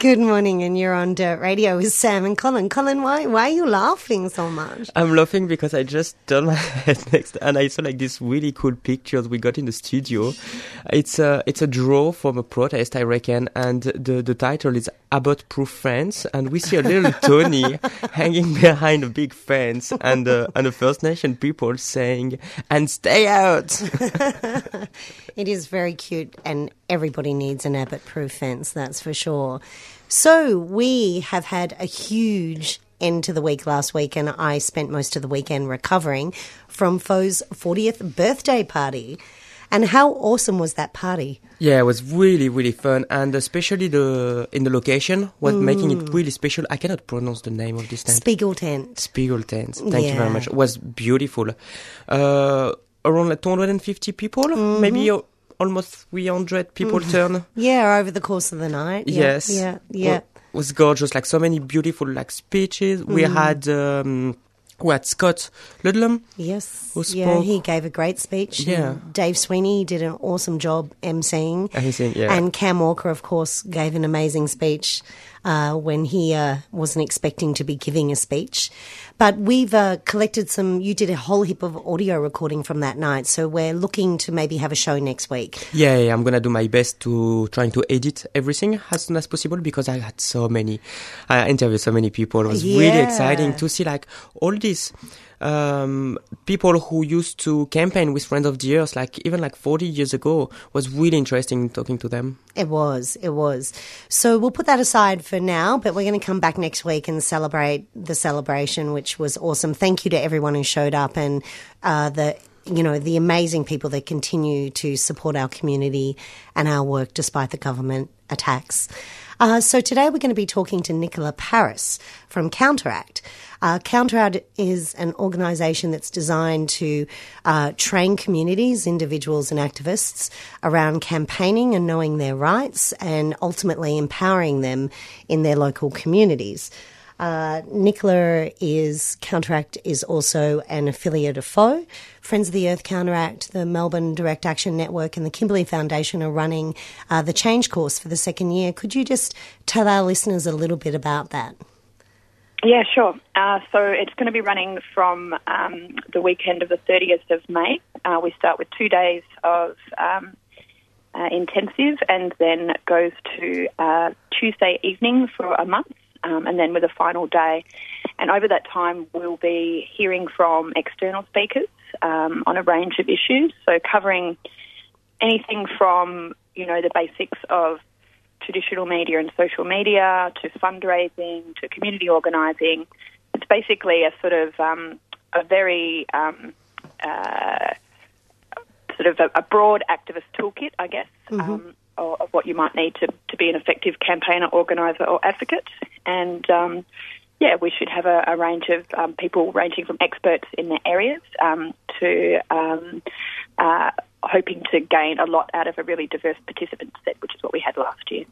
Good morning, and you're on Dirt Radio with Sam and Colin. Colin, why why are you laughing so much? I'm laughing because I just turned my head next and I saw like these really cool pictures we got in the studio. It's a it's a draw from a protest, I reckon, and the the title is Abbott Proof Fence, and we see a little Tony hanging behind a big fence, and uh, and the First Nation people saying "and stay out." It is very cute, and everybody needs an Abbott proof fence, that's for sure. So, we have had a huge end to the week last week, and I spent most of the weekend recovering from Foe's 40th birthday party. And how awesome was that party? Yeah, it was really really fun, and especially the in the location was making it really special. I cannot pronounce the name of this tent. Spiegel tent. Spiegel tent. Thank you very much. It was beautiful. Uh, around like 250 people, Mm-hmm. maybe almost 300 people turn. Yeah, over the course of the night. Yeah, Yes. Yeah, yeah. It was gorgeous. Like so many beautiful like speeches. We Mm. had um, we had Scott Ludlam. Yes. Who Yeah, he gave a great speech. Yeah. Dave Sweeney did an awesome job emceeing. Emceeing, yeah. And Cam Walker, of course, gave an amazing speech uh, when he uh, wasn't expecting to be giving a speech. But we've uh, collected some, you did a whole heap of audio recording from that night. So we're looking to maybe have a show next week. Yeah, yeah, I'm gonna do my best to trying to edit everything as soon as possible because I had so many, I interviewed so many people. It was really exciting to see like all um, people who used to campaign with Friends of the Earth, like even like 40 years ago, was really interesting talking to them. It was, it was. So we'll put that aside for now, but we're going to come back next week and celebrate the celebration, which was awesome. Thank you to everyone who showed up and uh, the you know the amazing people that continue to support our community and our work despite the government attacks. Uh, so today we're going to be talking to Nicola Paris from Counteract. Uh, Counteract is an organisation that's designed to uh, train communities, individuals, and activists around campaigning and knowing their rights, and ultimately empowering them in their local communities. Uh, Nicola is Counteract is also an affiliate of FO. Friends of the Earth Counteract, the Melbourne Direct Action Network, and the Kimberley Foundation are running uh, the change course for the second year. Could you just tell our listeners a little bit about that? Yeah, sure. Uh, so it's going to be running from um, the weekend of the 30th of May. Uh, we start with two days of um, uh, intensive and then goes to uh, Tuesday evening for a month um, and then with a final day. And over that time, we'll be hearing from external speakers um, on a range of issues, so covering anything from, you know, the basics of traditional media and social media to fundraising to community organising. It's basically a sort of um, a very um, uh, sort of a, a broad activist toolkit, I guess, um, of, of what you might need to, to be an effective campaigner, organiser, or advocate. And um, yeah, we should have a, a range of um, people ranging from experts in their areas um, to um, uh, hoping to gain a lot out of a really diverse participant set, which is what we had last year.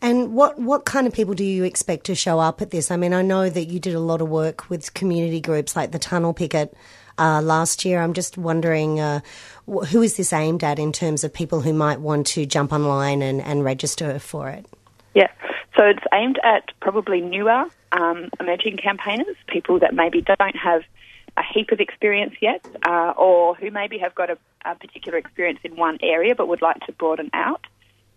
And what, what kind of people do you expect to show up at this? I mean, I know that you did a lot of work with community groups like the Tunnel Picket uh, last year. I'm just wondering uh, wh- who is this aimed at in terms of people who might want to jump online and, and register for it? Yeah, so it's aimed at probably newer um, emerging campaigners, people that maybe don't have a heap of experience yet, uh, or who maybe have got a, a particular experience in one area but would like to broaden out.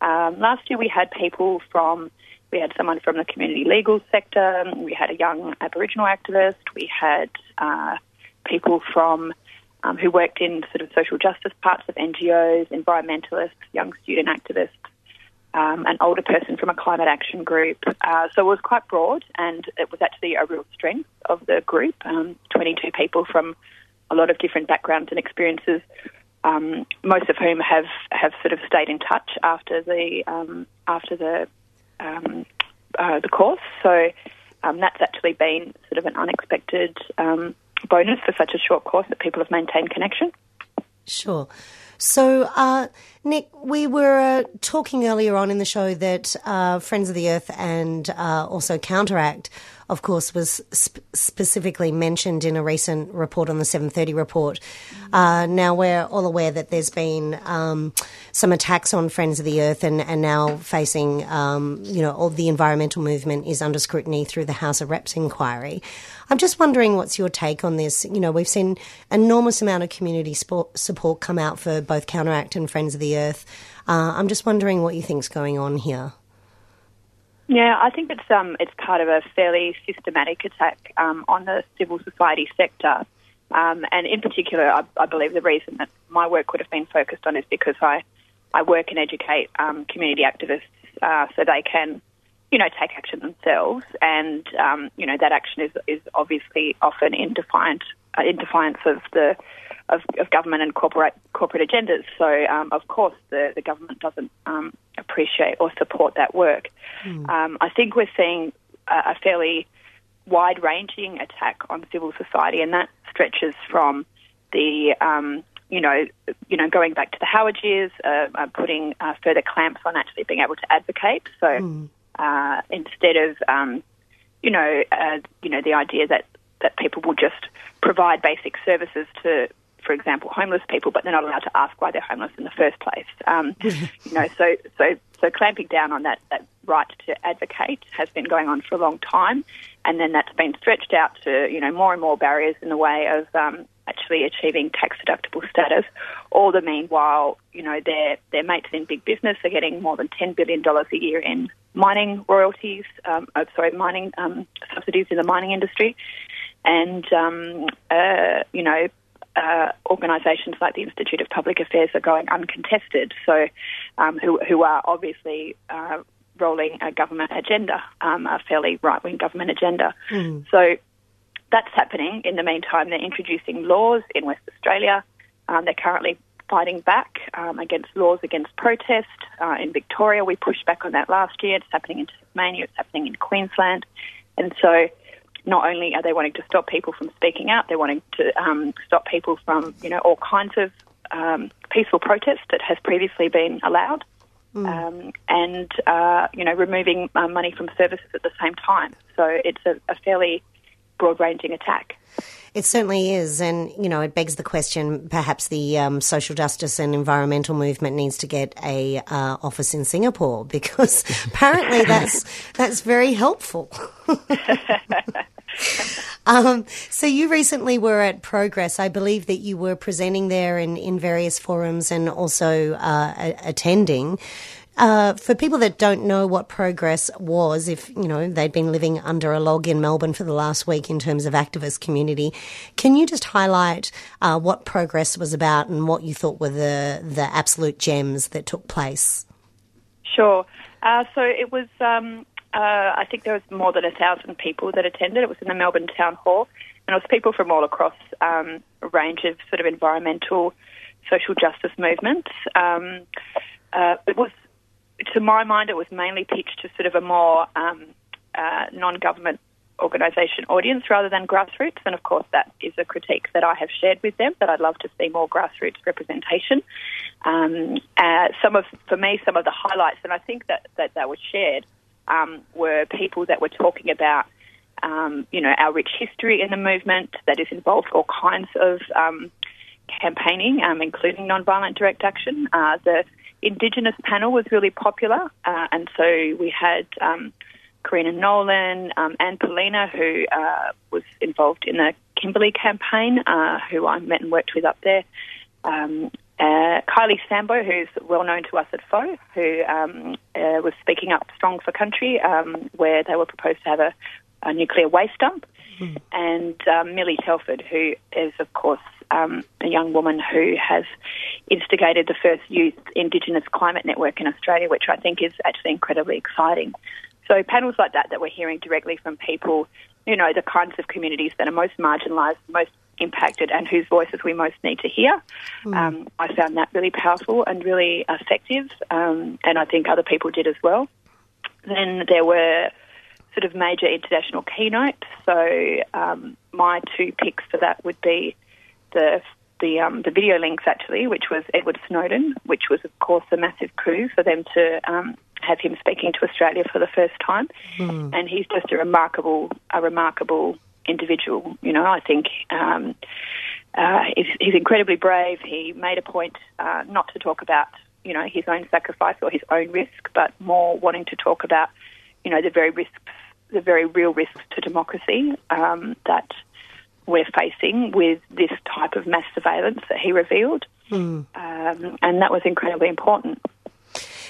Um, last year we had people from, we had someone from the community legal sector, we had a young Aboriginal activist, we had uh, people from um, who worked in sort of social justice parts of NGOs, environmentalists, young student activists. Um, an older person from a climate action group. Uh, so it was quite broad, and it was actually a real strength of the group. Um, 22 people from a lot of different backgrounds and experiences, um, most of whom have, have sort of stayed in touch after the um, after the um, uh, the course. So um, that's actually been sort of an unexpected bonus for such a short course that people have maintained connection. Sure. So, uh, Nick, we were uh, talking earlier on in the show that uh, Friends of the Earth and uh, also Counteract, of course, was sp- specifically mentioned in a recent report on the 730 report. Uh, now we're all aware that there's been um, some attacks on Friends of the Earth, and, and now facing, um, you know, all the environmental movement is under scrutiny through the House of Reps inquiry. I'm just wondering what's your take on this? You know, we've seen enormous amount of community sport, support come out for both Counteract and Friends of the Earth. Uh, I'm just wondering what you think's going on here. Yeah, I think it's um, it's part of a fairly systematic attack um, on the civil society sector, um, and in particular, I, I, believe the reason that my work would have been focused on is because I I work and educate um, community activists uh, so they can, you know, take action themselves, and um, you know that action is is obviously often in defiant uh, in defiance of the of, of, government and corporate corporate agendas. So, um, of course, the, the government doesn't um, appreciate or support that work. Mm. Um, I think we're seeing a, a fairly wide ranging attack on civil society, and that stretches from the um, you know, you know, going back to the Howard years, uh, uh, putting uh, further clamps on actually being able to advocate. So mm. instead of, um, you know, uh, you know, the idea that that people will just provide basic services to example, homeless people, but they're not allowed to ask why they're homeless in the first place. Um, you know, so so so clamping down on that that right to advocate has been going on for a long time, and then that's been stretched out to you know more and more barriers in the way of um, actually achieving tax deductible status. All the meanwhile, you know, their their mates in big business are getting more than ten billion dollars a year in mining royalties. Um, oh, sorry, mining um, subsidies in the mining industry, and um, uh, you know uh, organisations like the Institute of Public Affairs are going uncontested, so um, who, who are obviously uh, rolling a government agenda, um, a fairly right wing government agenda. Mm. So that's happening. In the meantime, they're introducing laws in West Australia. Um, they're currently fighting back um, against laws against protest. Uh, in Victoria, we pushed back on that last year. It's happening in Tasmania, it's happening in Queensland. And so not only are they wanting to stop people from speaking out, they're wanting to um, stop people from, you know, all kinds of um, peaceful protest that has previously been allowed, mm. um, and uh, you know, removing uh, money from services at the same time. So it's a, a fairly broad-ranging attack. It certainly is, and you know, it begs the question. Perhaps the um, social justice and environmental movement needs to get a uh, office in Singapore because apparently that's that's very helpful. um, so you recently were at Progress. I believe that you were presenting there in, in various forums and also uh, a- attending. Uh, for people that don't know what Progress was, if you know they'd been living under a log in Melbourne for the last week in terms of activist community, can you just highlight uh, what Progress was about and what you thought were the the absolute gems that took place? Sure. Uh, so it was um, uh, I think there was more than a thousand people that attended. It was in the Melbourne Town Hall, and it was people from all across um, a range of sort of environmental, social justice movements. Um, uh, it was, to my mind, it was mainly pitched to sort of a more um, uh, non-government organisation audience rather than grassroots. And of course, that is a critique that I have shared with them. That I'd love to see more grassroots representation. Um, uh, some of, for me, some of the highlights, and I think that that, that was shared um, were people that were talking about, um, you know, our rich history in the movement that has involved all kinds of um, campaigning, um, including nonviolent direct action. Uh, the Indigenous panel was really popular, uh, and so we had um, Karrina Nolan, um, Anne Poelina, who uh, was involved in the Kimberley campaign, uh, who I met and worked with up there. Um, uh, Kylie Sambo, who's well known to us at FO, who um, uh, was speaking up strong for country, um, where they were proposed to have a, a nuclear waste dump, mm. and um, Millie Telford, who is, of course, um, a young woman who has instigated the first youth Indigenous climate network in Australia, which I think is actually incredibly exciting. So panels like that that we're hearing directly from people, you know, the kinds of communities that are most marginalised, most impacted, and whose voices we most need to hear. Um, I found that really powerful and really effective, um, and I think other people did as well. Then there were sort of major international keynotes. So um, my two picks for that would be the the um, the video links actually, which was Edward Snowden, which was of course a massive coup for them to um, have him speaking to Australia for the first time, and he's just a remarkable a remarkable individual. You know, I think. Um, uh, he's, he's incredibly brave. He made a point uh, not to talk about, you know, his own sacrifice or his own risk, but more wanting to talk about, you know, the very risks, the very real risks to democracy um, that we're facing with this type of mass surveillance that he revealed, um, and that was incredibly important.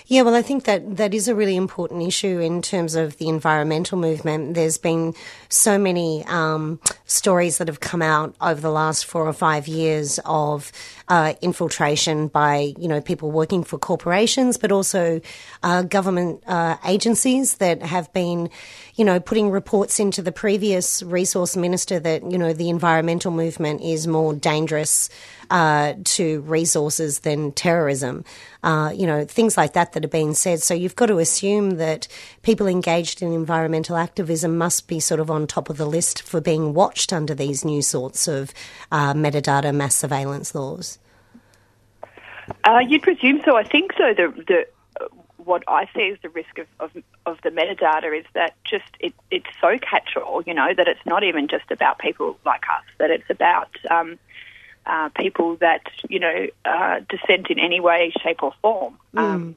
Yeah, well, I think that that is a really important issue in terms of the environmental movement. There's been so many um, stories that have come out over the last four or five years of uh, infiltration by you know people working for corporations, but also uh, government uh, agencies that have been you know putting reports into the previous resource minister that you know the environmental movement is more dangerous uh, to resources than terrorism. Uh, you know, things like that that are being said. So you've got to assume that people engaged in environmental activism must be sort of on top of the list for being watched under these new sorts of uh, metadata mass surveillance laws. Uh, you'd presume so. I think so. The, the what I see as the risk of, of, of the metadata is that just it, it's so catch-all, you know, that it's not even just about people like us. That it's about um, uh, people that you know uh, dissent in any way, shape, or form. Um,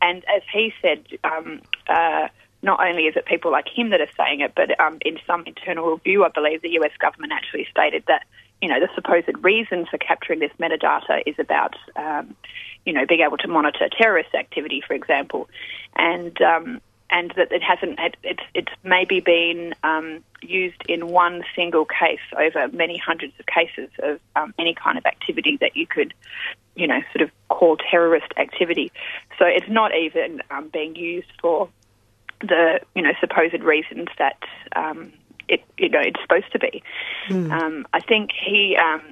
and as he said, um, uh, not only is it people like him that are saying it, but um, in some internal review, I believe the US government actually stated that you know the supposed reason for capturing this metadata is about um, you know being able to monitor terrorist activity, for example, and um, and that it hasn't it, it's it's maybe been um, used in one single case over many hundreds of cases of um, any kind of activity that you could you know sort of call terrorist activity. So it's not even um, being used for the you know supposed reasons that um, it you know it's supposed to be. Um, I think he um,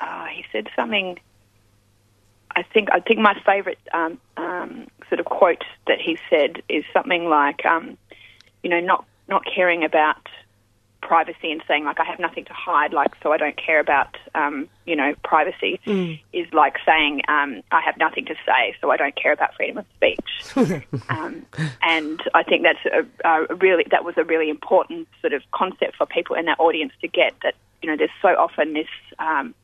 uh, he said something. I think I think my favourite um, um, sort of quote that he said is something like, um, you know, not not caring about privacy and saying like I have nothing to hide, like so I don't care about um, you know privacy, is like saying um, I have nothing to say, so I don't care about freedom of speech. um, and I think that's a, a really that was a really important sort of concept for people in that audience to get that you know there's so often this um,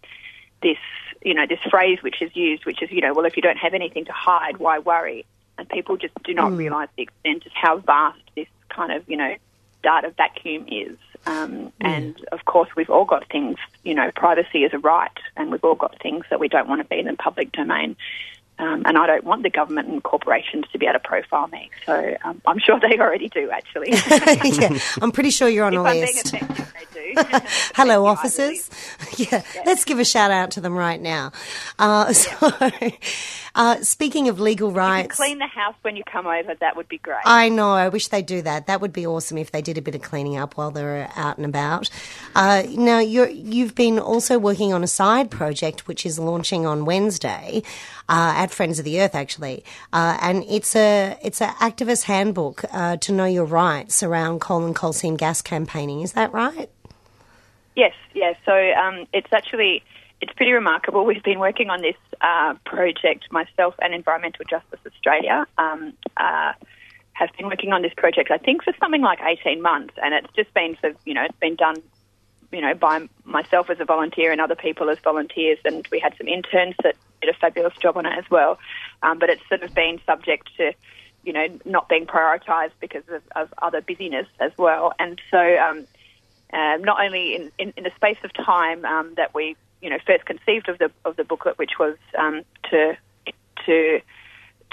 this you know this phrase which is used, which is you know well if you don't have anything to hide, why worry? And people just do not realise the extent of how vast this kind of you know data vacuum is. Um, And of course, we've all got things, you know, privacy is a right, and we've all got things that we don't want to be in the public domain. Um, and I don't want the government and corporations to be able to profile me. So um, I'm sure they already do, actually. yeah, I'm pretty sure you're on if a I'm list. effective, they do. Hello, officers. Yeah, let's give a shout out to them right now. Uh, so, uh, speaking of legal rights, Clean the house when you come over. That would be great. I know. I wish they'd do that. That would be awesome if they did a bit of cleaning up while they're out and about. Uh, now, you're, you've been also working on a side project which is launching on Wednesday uh, at Friends of the Earth, actually, uh, and it's a it's an activist handbook uh, to know your rights around coal and coal seam gas campaigning. Is that right? Yes, yes. So um, it's actually it's pretty remarkable. We've been working on this uh, project myself and Environmental Justice Australia. Um, uh, have been working on this project, I think, for something like eighteen months, and it's just been for you know it's been done, you know, by myself as a volunteer and other people as volunteers, and we had some interns that did a fabulous job on it as well. Um, but it's sort of been subject to you know not being prioritised because of, of other busyness as well, and so. Um, uh, not only in, in, in the space of time um, that we, you know, first conceived of the of the booklet, which was um, to to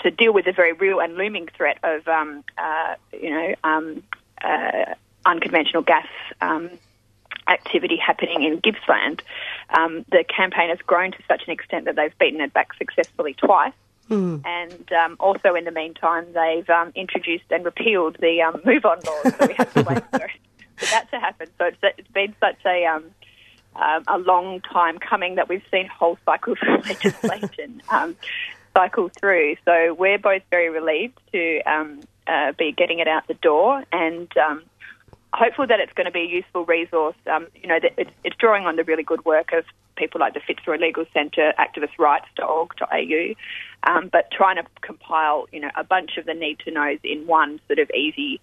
to deal with the very real and looming threat of, um, uh, you know, um, uh, unconventional gas um, activity happening in Gippsland, um, the campaign has grown to such an extent that they've beaten it back successfully twice. And um, also, in the meantime, they've um, introduced and repealed the um, move on laws. So we have to wait for, for that to happen. So it's, it's been such a um, a long time coming that we've seen whole cycles of legislation um, cycle through. So we're both very relieved to um, uh, be getting it out the door and um, hopeful that it's going to be a useful resource. Um, you know, it's, it's drawing on the really good work of people like the Fitzroy Legal Centre, activistrights.org.au, um, but trying to compile, you know, a bunch of the need to knows in one sort of easy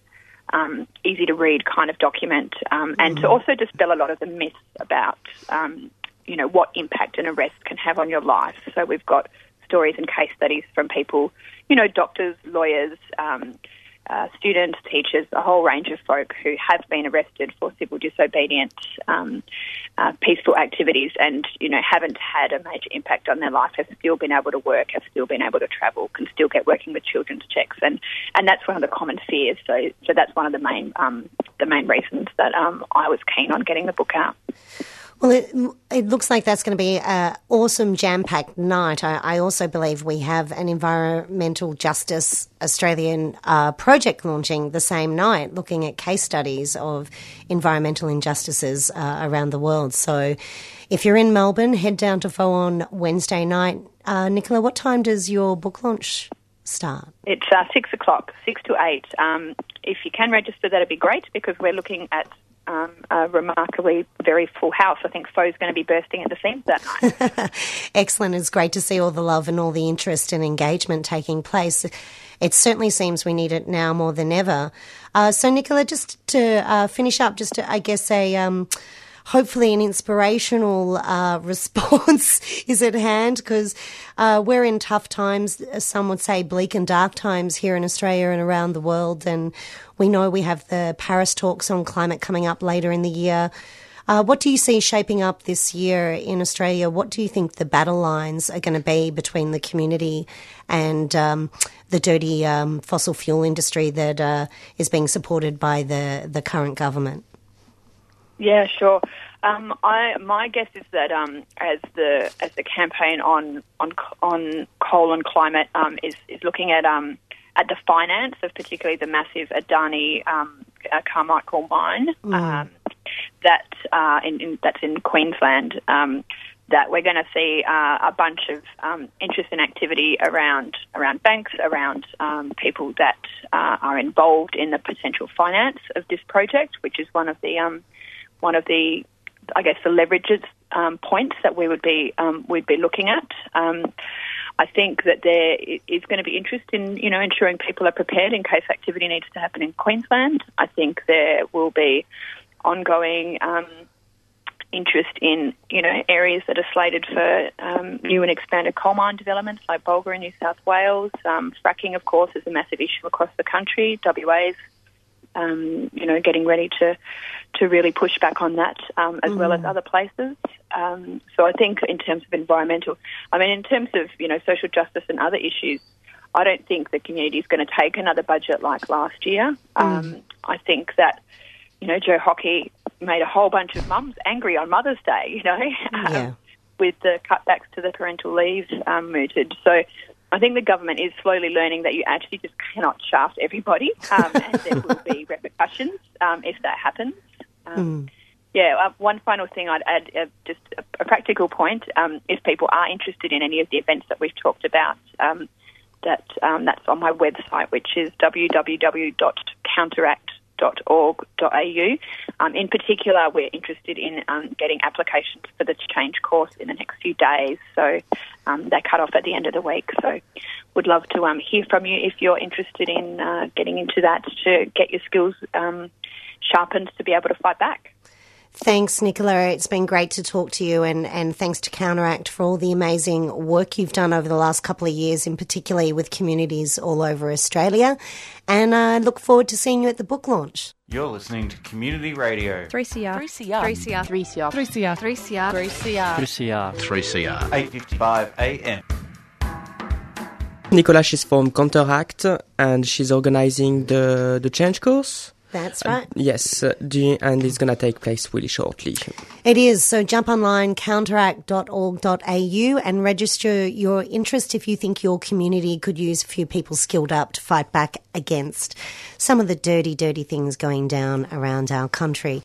um, easy to read kind of document, um, and to also dispel a lot of the myths about, um, you know, what impact an arrest can have on your life. So we've got stories and case studies from people, you know, doctors, lawyers, um, uh, students, teachers, a whole range of folk who have been arrested for civil disobedience, um, uh, peaceful activities, and you know haven't had a major impact on their life. Have still been able to work, have still been able to travel, can still get working with children's checks, and and that's one of the common fears. So so that's one of the main um, the main reasons that um, I was keen on getting the book out. Well, it, it looks like that's going to be an awesome jam packed night. I, I, also believe we have an Environmental Justice Australian uh, project launching the same night, looking at case studies of environmental injustices uh, around the world. So if you're in Melbourne, head down to FO on Wednesday night. Uh, Nicola, what time does your book launch start? It's uh, six o'clock, six to eight. Um, if you can register, that'd be great because we're looking at um, a remarkably very full house. I think FO's going to be bursting at the seams that night. Excellent. It's great to see all the love and all the interest and engagement taking place. It certainly seems we need it now more than ever. Uh, so, Nicola, just to uh, finish up, just to, I guess, a. Um, hopefully an inspirational uh, response is at hand because uh, we're in tough times. Some would say bleak and dark times here in Australia and around the world. And we know we have the Paris talks on climate coming up later in the year. Uh, what do you see shaping up this year in Australia? What do you think the battle lines are going to be between the community and um, the dirty um, fossil fuel industry that uh, is being supported by the, the current government? Yeah, sure. Um, I my guess is that um, as the as the campaign on on on coal and climate um, is is looking at um, at the finance of particularly the massive Adani um, uh, Carmichael mine um, that uh, in, in, that's in Queensland. that we're going to see uh, a bunch of interest and activity around around banks, around people that uh, are involved in the potential finance of this project, which is one of the one of the, I guess, the leverages um, points that we would be um, we'd be looking at. Um, I think that there is going to be interest in you know ensuring people are prepared in case activity needs to happen in Queensland. I think there will be ongoing um, interest in you know areas that are slated for um, new and expanded coal mine developments like Bulga in New South Wales. Um, fracking, of course, is a massive issue across the country. WA's um, you know, getting ready to to really push back on that, um, as mm. well as other places. Um, so I think in terms of environmental, I mean, in terms of you know social justice and other issues, I don't think the community is going to take another budget like last year. Mm. I think that you know Joe Hockey made a whole bunch of mums angry on Mother's Day. You know. Yeah. with the cutbacks to the parental leave um, mooted. So I think the government is slowly learning that you actually just cannot shaft everybody, um, and there will be repercussions um, if that happens. Um, mm. Yeah, uh, one final thing I'd add, uh, just a, a, practical point. Um, if people are interested in any of the events that we've talked about, um, that um, that's on my website, which is www.counteract change.org.au. Um, in particular, we're interested in um, getting applications for the change course in the next few days. So um, they cut off at the end of the week. So would love to um, hear from you if you're interested in uh, getting into that to get your skills um, sharpened to be able to fight back. Thanks, Nicola. It's been great to talk to you, and, and thanks to Counteract for all the amazing work you've done over the last couple of years, in particularly with communities all over Australia. And I look forward to seeing you at the book launch. You're listening to Community Radio. 3CR. 3CR. 3CR. 3CR. 3CR. 3CR. 3CR. 3CR. 3CR. 8.55 a.m. Nicola, she's from Counteract, and she's organizing the, the change course. That's right. Yes, uh, do- and it's going to take place really shortly. It is. So jump online, counteract.org.au, and register your interest if you think your community could use a few people skilled up to fight back against some of the dirty, dirty things going down around our country.